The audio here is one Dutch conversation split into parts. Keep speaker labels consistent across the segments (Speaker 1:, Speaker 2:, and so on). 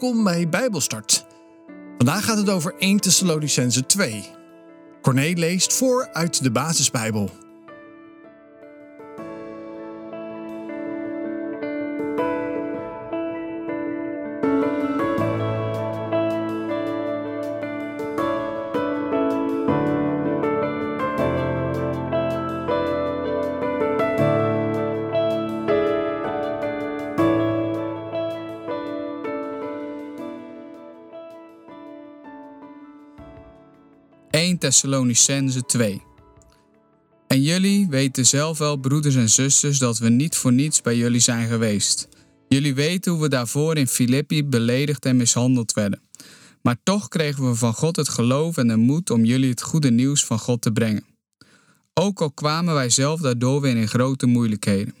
Speaker 1: Welkom bij Bijbelstart. Vandaag gaat het over 1 Thessalonicense 2. Corné leest voor uit de Basisbijbel.
Speaker 2: Thessalonicense 2. En jullie weten zelf wel, broeders en zusters, dat we niet voor niets bij jullie zijn geweest. Jullie weten hoe we daarvoor in Filippi beledigd en mishandeld werden. Maar toch kregen we van God het geloof en de moed om jullie het goede nieuws van God te brengen. Ook al kwamen wij zelf daardoor weer in grote moeilijkheden.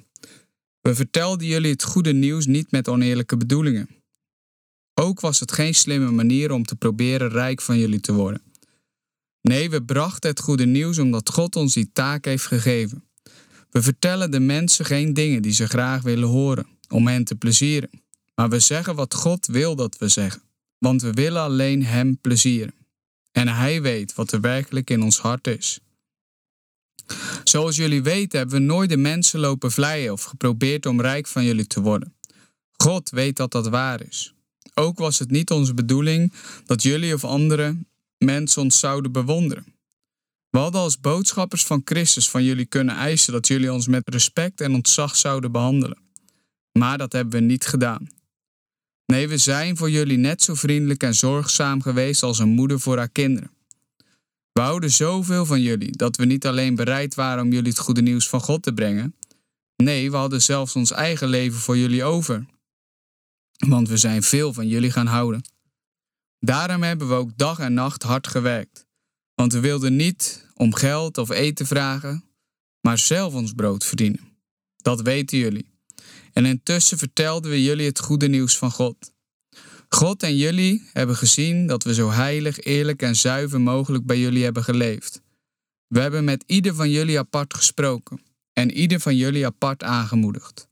Speaker 2: We vertelden jullie het goede nieuws niet met oneerlijke bedoelingen. Ook was het geen slimme manier om te proberen rijk van jullie te worden. Nee, we brachten het goede nieuws omdat God ons die taak heeft gegeven. We vertellen de mensen geen dingen die ze graag willen horen, om hen te plezieren. Maar we zeggen wat God wil dat we zeggen, want we willen alleen Hem plezieren. En Hij weet wat er werkelijk in ons hart is. Zoals jullie weten hebben we nooit de mensen lopen vleien of geprobeerd om rijk van jullie te worden. God weet dat dat waar is. Ook was het niet onze bedoeling dat jullie of anderen mensen ons zouden bewonderen. We hadden als boodschappers van Christus van jullie kunnen eisen dat jullie ons met respect en ontzag zouden behandelen. Maar dat hebben we niet gedaan. Nee, we zijn voor jullie net zo vriendelijk en zorgzaam geweest als een moeder voor haar kinderen. We houden zoveel van jullie dat we niet alleen bereid waren om jullie het goede nieuws van God te brengen. Nee, we hadden zelfs ons eigen leven voor jullie over. Want we zijn veel van jullie gaan houden. Daarom hebben we ook dag en nacht hard gewerkt. Want we wilden niet om geld of eten vragen, maar zelf ons brood verdienen. Dat weten jullie. En intussen vertelden we jullie het goede nieuws van God. God en jullie hebben gezien dat we zo heilig, eerlijk en zuiver mogelijk bij jullie hebben geleefd. We hebben met ieder van jullie apart gesproken en ieder van jullie apart aangemoedigd.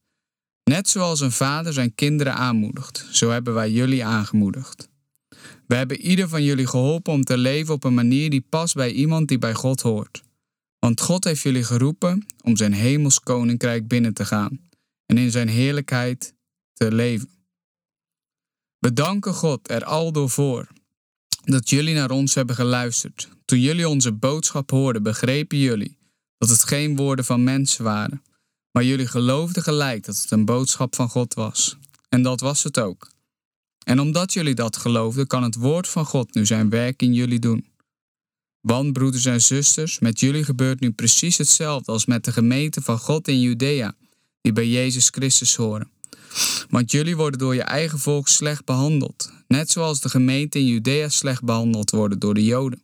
Speaker 2: Net zoals een vader zijn kinderen aanmoedigt, zo hebben wij jullie aangemoedigd. We hebben ieder van jullie geholpen om te leven op een manier die past bij iemand die bij God hoort. Want God heeft jullie geroepen om zijn hemels koninkrijk binnen te gaan en in zijn heerlijkheid te leven. We danken God er al door voor dat jullie naar ons hebben geluisterd. Toen jullie onze boodschap hoorden, begrepen jullie dat het geen woorden van mensen waren, maar jullie geloofden gelijk dat het een boodschap van God was. En dat was het ook. En omdat jullie dat geloofden, kan het woord van God nu zijn werk in jullie doen. Want, broeders en zusters, met jullie gebeurt nu precies hetzelfde als met de gemeente van God in Judea, die bij Jezus Christus horen. Want jullie worden door je eigen volk slecht behandeld, net zoals de gemeente in Judea slecht behandeld worden door de Joden.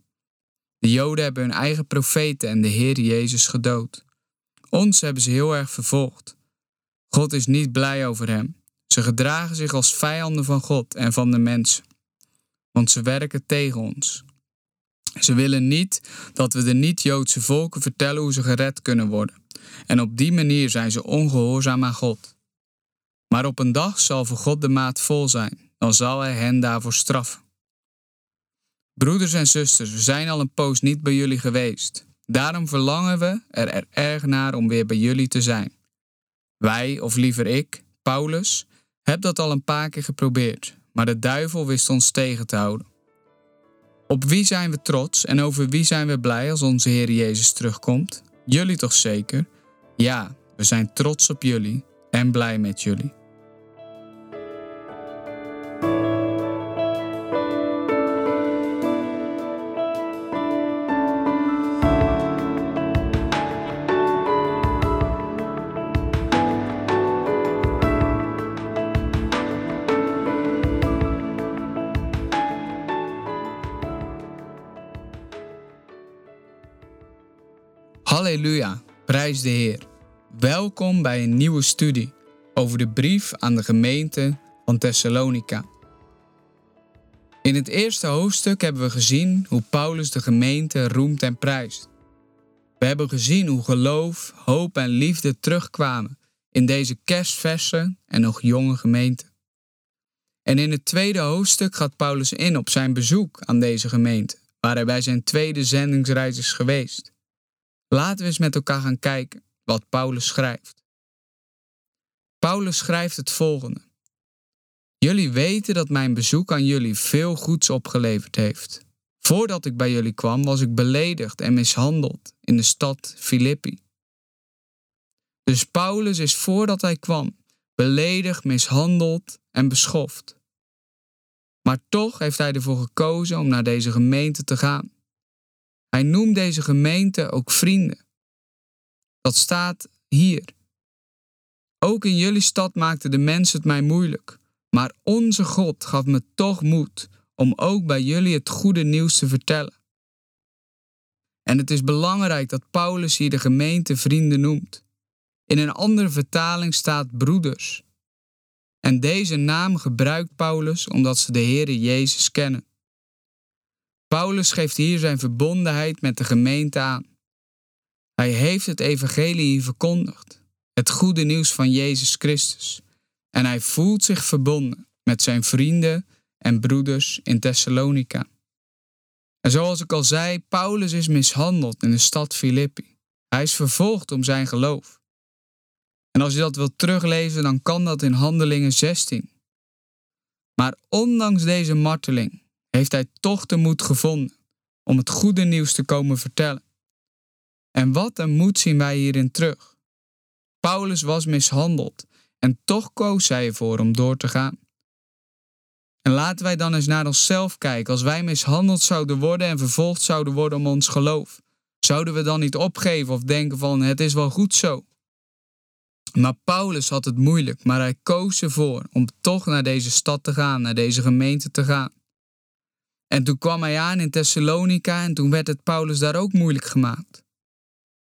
Speaker 2: De Joden hebben hun eigen profeten en de Heer Jezus gedood. Ons hebben ze heel erg vervolgd. God is niet blij over hem. Ze gedragen zich als vijanden van God en van de mensen, want ze werken tegen ons. Ze willen niet dat we de niet-Joodse volken vertellen hoe ze gered kunnen worden, en op die manier zijn ze ongehoorzaam aan God. Maar op een dag zal voor God de maat vol zijn, dan zal Hij hen daarvoor straffen. Broeders en zusters, we zijn al een poos niet bij jullie geweest. Daarom verlangen we er, er erg naar om weer bij jullie te zijn. Wij, of liever ik, Paulus, heb dat al een paar keer geprobeerd, maar de duivel wist ons tegen te houden. Op wie zijn we trots en over wie zijn we blij als onze Heer Jezus terugkomt? Jullie toch zeker? Ja, we zijn trots op jullie en blij met jullie. Halleluja, prijs de Heer. Welkom bij een nieuwe studie over de brief aan de gemeente van Thessalonica. In het eerste hoofdstuk hebben we gezien hoe Paulus de gemeente roemt en prijst. We hebben gezien hoe geloof, hoop en liefde terugkwamen in deze kerstverse en nog jonge gemeente. En in het tweede hoofdstuk gaat Paulus in op zijn bezoek aan deze gemeente, waar hij bij zijn tweede zendingsreis is geweest. Laten we eens met elkaar gaan kijken wat Paulus schrijft. Paulus schrijft het volgende. Jullie weten dat mijn bezoek aan jullie veel goeds opgeleverd heeft. Voordat ik bij jullie kwam, was ik beledigd en mishandeld in de stad Filippi. Dus Paulus is voordat hij kwam beledigd, mishandeld en beschoft. Maar toch heeft hij ervoor gekozen om naar deze gemeente te gaan. Hij noemt deze gemeente ook vrienden. Dat staat hier. Ook in jullie stad maakten de mensen het mij moeilijk, maar onze God gaf me toch moed om ook bij jullie het goede nieuws te vertellen. En het is belangrijk dat Paulus hier de gemeente vrienden noemt. In een andere vertaling staat broeders. En deze naam gebruikt Paulus omdat ze de Heere Jezus kennen. Paulus geeft hier zijn verbondenheid met de gemeente aan. Hij heeft het evangelie verkondigd, het goede nieuws van Jezus Christus, en hij voelt zich verbonden met zijn vrienden en broeders in Thessalonica. En zoals ik al zei, Paulus is mishandeld in de stad Filippi. Hij is vervolgd om zijn geloof. En als je dat wilt teruglezen, dan kan dat in Handelingen 16. Maar ondanks deze marteling heeft hij toch de moed gevonden om het goede nieuws te komen vertellen. En wat een moed zien wij hierin terug. Paulus was mishandeld en toch koos hij ervoor om door te gaan. En laten wij dan eens naar onszelf kijken. Als wij mishandeld zouden worden en vervolgd zouden worden om ons geloof, zouden we dan niet opgeven of denken van het is wel goed zo? Maar Paulus had het moeilijk, maar hij koos ervoor om toch naar deze stad te gaan, naar deze gemeente te gaan. En toen kwam hij aan in Thessalonica en toen werd het Paulus daar ook moeilijk gemaakt.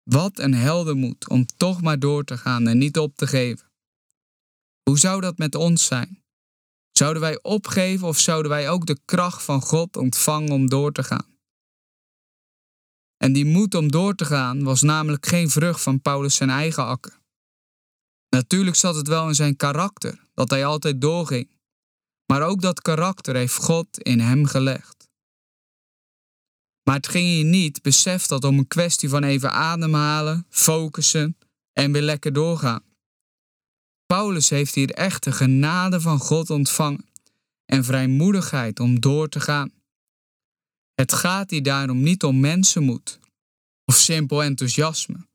Speaker 2: Wat een heldenmoed om toch maar door te gaan en niet op te geven. Hoe zou dat met ons zijn? Zouden wij opgeven of zouden wij ook de kracht van God ontvangen om door te gaan? En die moed om door te gaan was namelijk geen vrucht van Paulus zijn eigen akker. Natuurlijk zat het wel in zijn karakter dat hij altijd doorging, maar ook dat karakter heeft God in hem gelegd. Maar het ging hier niet, besef dat, om een kwestie van even ademhalen, focussen en weer lekker doorgaan. Paulus heeft hier echt de genade van God ontvangen en vrijmoedigheid om door te gaan. Het gaat hier daarom niet om mensenmoed of simpel enthousiasme,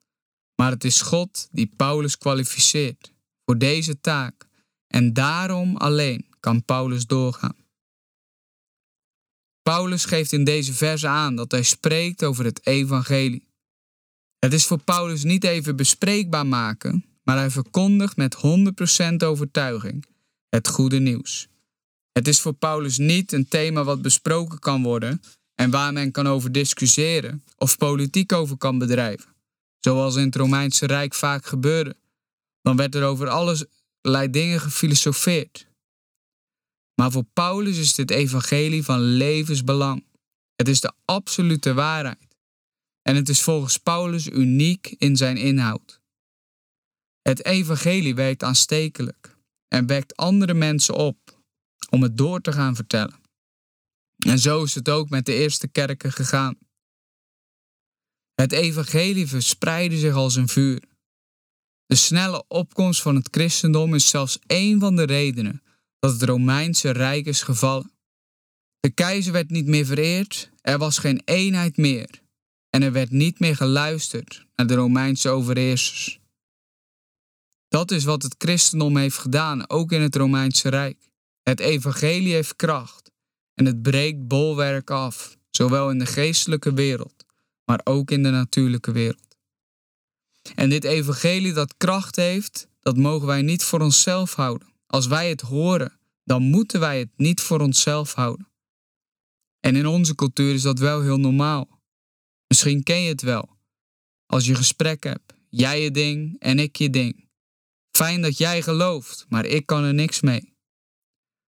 Speaker 2: maar het is God die Paulus kwalificeert voor deze taak en daarom alleen kan Paulus doorgaan. Paulus geeft in deze verse aan dat hij spreekt over het evangelie. Het is voor Paulus niet even bespreekbaar maken, maar hij verkondigt met 100% overtuiging het goede nieuws. Het is voor Paulus niet een thema wat besproken kan worden en waar men kan over discussiëren of politiek over kan bedrijven zoals in het Romeinse Rijk vaak gebeurde. Dan werd er over allerlei dingen gefilosofeerd. Maar voor Paulus is dit evangelie van levensbelang. Het is de absolute waarheid. En het is volgens Paulus uniek in zijn inhoud. Het evangelie werkt aanstekelijk en wekt andere mensen op om het door te gaan vertellen. En zo is het ook met de eerste kerken gegaan. Het evangelie verspreidde zich als een vuur. De snelle opkomst van het christendom is zelfs één van de redenen dat het Romeinse Rijk is gevallen. De keizer werd niet meer vereerd, er was geen eenheid meer en er werd niet meer geluisterd naar de Romeinse overheersers. Dat is wat het christendom heeft gedaan, ook in het Romeinse Rijk. Het evangelie heeft kracht en het breekt bolwerk af, zowel in de geestelijke wereld maar ook in de natuurlijke wereld. En dit evangelie dat kracht heeft, dat mogen wij niet voor onszelf houden. Als wij het horen, dan moeten wij het niet voor onszelf houden. En in onze cultuur is dat wel heel normaal. Misschien ken je het wel. Als je gesprek hebt, jij je ding en ik je ding. Fijn dat jij gelooft, maar ik kan er niks mee.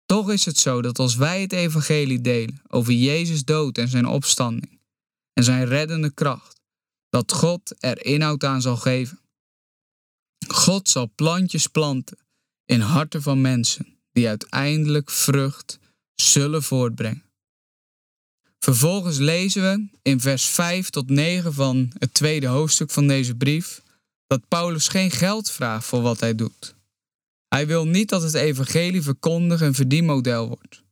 Speaker 2: Toch is het zo dat als wij het evangelie delen over Jezus dood en zijn opstanding, en zijn reddende kracht, dat God er inhoud aan zal geven. God zal plantjes planten in harten van mensen die uiteindelijk vrucht zullen voortbrengen. Vervolgens lezen we in vers 5 tot 9 van het tweede hoofdstuk van deze brief dat Paulus geen geld vraagt voor wat hij doet. Hij wil niet dat het evangelie verkondig een verdienmodel wordt.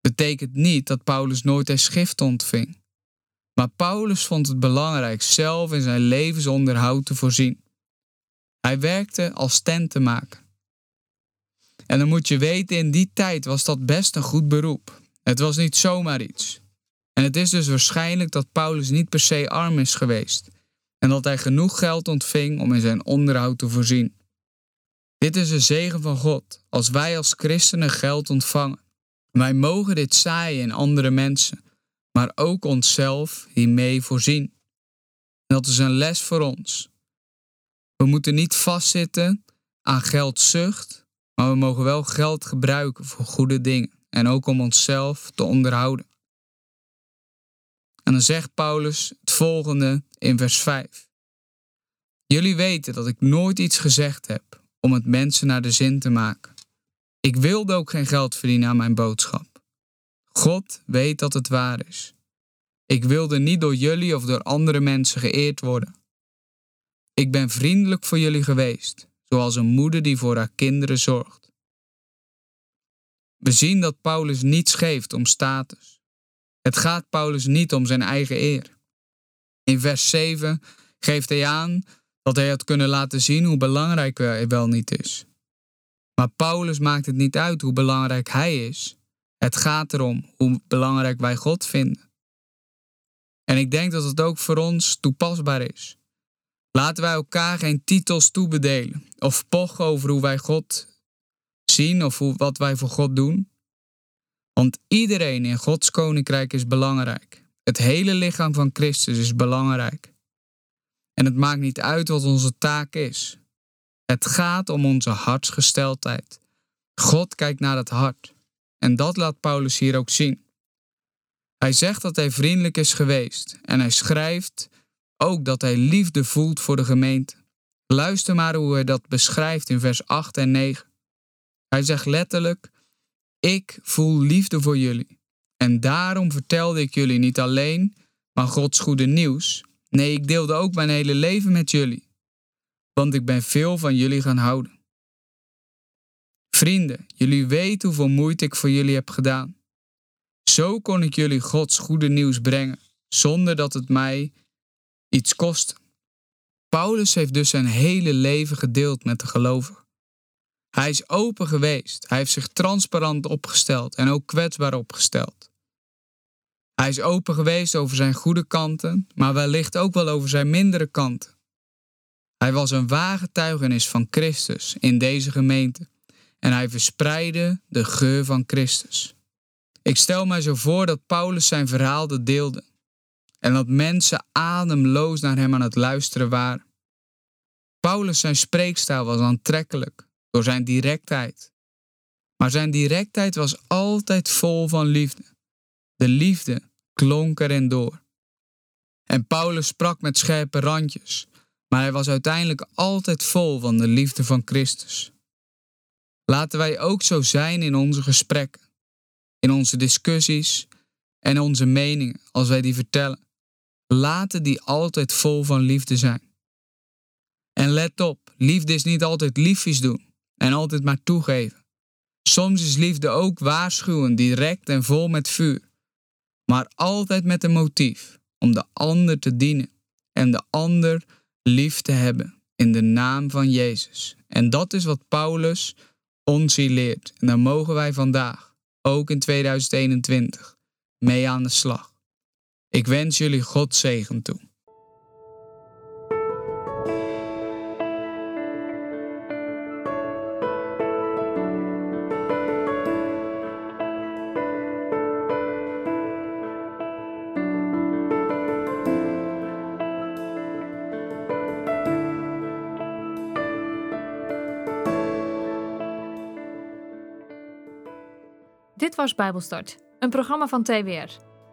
Speaker 2: Betekent niet dat Paulus nooit een schrift ontving. Maar Paulus vond het belangrijk zelf in zijn levensonderhoud te voorzien. Hij werkte als tentenmaker. En dan moet je weten, in die tijd was dat best een goed beroep. Het was niet zomaar iets. En het is dus waarschijnlijk dat Paulus niet per se arm is geweest en dat hij genoeg geld ontving om in zijn onderhoud te voorzien. Dit is een zegen van God als wij als christenen geld ontvangen. Wij mogen dit zaaien in andere mensen, maar ook onszelf hiermee voorzien. dat is een les voor ons. We moeten niet vastzitten aan geldzucht, maar we mogen wel geld gebruiken voor goede dingen en ook om onszelf te onderhouden. En dan zegt Paulus het volgende in vers 5. Jullie weten dat ik nooit iets gezegd heb om het mensen naar de zin te maken. Ik wilde ook geen geld verdienen aan mijn boodschap. God weet dat het waar is. Ik wilde niet door jullie of door andere mensen geëerd worden. Ik ben vriendelijk voor jullie geweest, zoals een moeder die voor haar kinderen zorgt. We zien dat Paulus niets geeft om status. Het gaat Paulus niet om zijn eigen eer. In vers 7 geeft hij aan dat hij had kunnen laten zien hoe belangrijk hij wel niet is. Maar Paulus maakt het niet uit hoe belangrijk hij is. Het gaat erom hoe belangrijk wij God vinden. En ik denk dat het ook voor ons toepasbaar is. Laten wij elkaar geen titels toebedelen of pochen over hoe wij God zien of hoe, wat wij voor God doen. Want iedereen in Gods koninkrijk is belangrijk. Het hele lichaam van Christus is belangrijk. En het maakt niet uit wat onze taak is. Het gaat om onze hartsgesteldheid. God kijkt naar het hart. En dat laat Paulus hier ook zien. Hij zegt dat hij vriendelijk is geweest en hij schrijft ook dat hij liefde voelt voor de gemeente. Luister maar hoe hij dat beschrijft in vers 8 en 9. Hij zegt letterlijk: Ik voel liefde voor jullie. En daarom vertelde ik jullie niet alleen maar Gods goede nieuws. Nee, ik deelde ook mijn hele leven met jullie. Want ik ben veel van jullie gaan houden. Vrienden, jullie weten hoeveel moeite ik voor jullie heb gedaan. Zo kon ik jullie Gods goede nieuws brengen, zonder dat het mij iets kostte. Paulus heeft dus zijn hele leven gedeeld met de gelovigen. Hij is open geweest, hij heeft zich transparant opgesteld en ook kwetsbaar opgesteld. Hij is open geweest over zijn goede kanten, maar wellicht ook wel over zijn mindere kanten. Hij was een wagetuigenis van Christus in deze gemeente en hij verspreidde de geur van Christus. Ik stel mij zo voor dat Paulus zijn verhaal deelde en dat mensen ademloos naar hem aan het luisteren waren. Paulus zijn spreekstijl was aantrekkelijk door zijn directheid. Maar zijn directheid was altijd vol van liefde. De liefde klonk erin door. En Paulus sprak met scherpe randjes, maar hij was uiteindelijk altijd vol van de liefde van Christus. Laten wij ook zo zijn in onze gesprekken, in onze discussies en onze meningen als wij die vertellen. Laten die altijd vol van liefde zijn. En let op, liefde is niet altijd liefjes doen en altijd maar toegeven. Soms is liefde ook waarschuwen, direct en vol met vuur maar altijd met een motief om de ander te dienen en de ander lief te hebben in de naam van Jezus. En dat is wat Paulus ons hier leert. En daar mogen wij vandaag, ook in 2021, mee aan de slag. Ik wens jullie God zegen toe.
Speaker 3: Dit was Bijbelstart, een programma van TWR.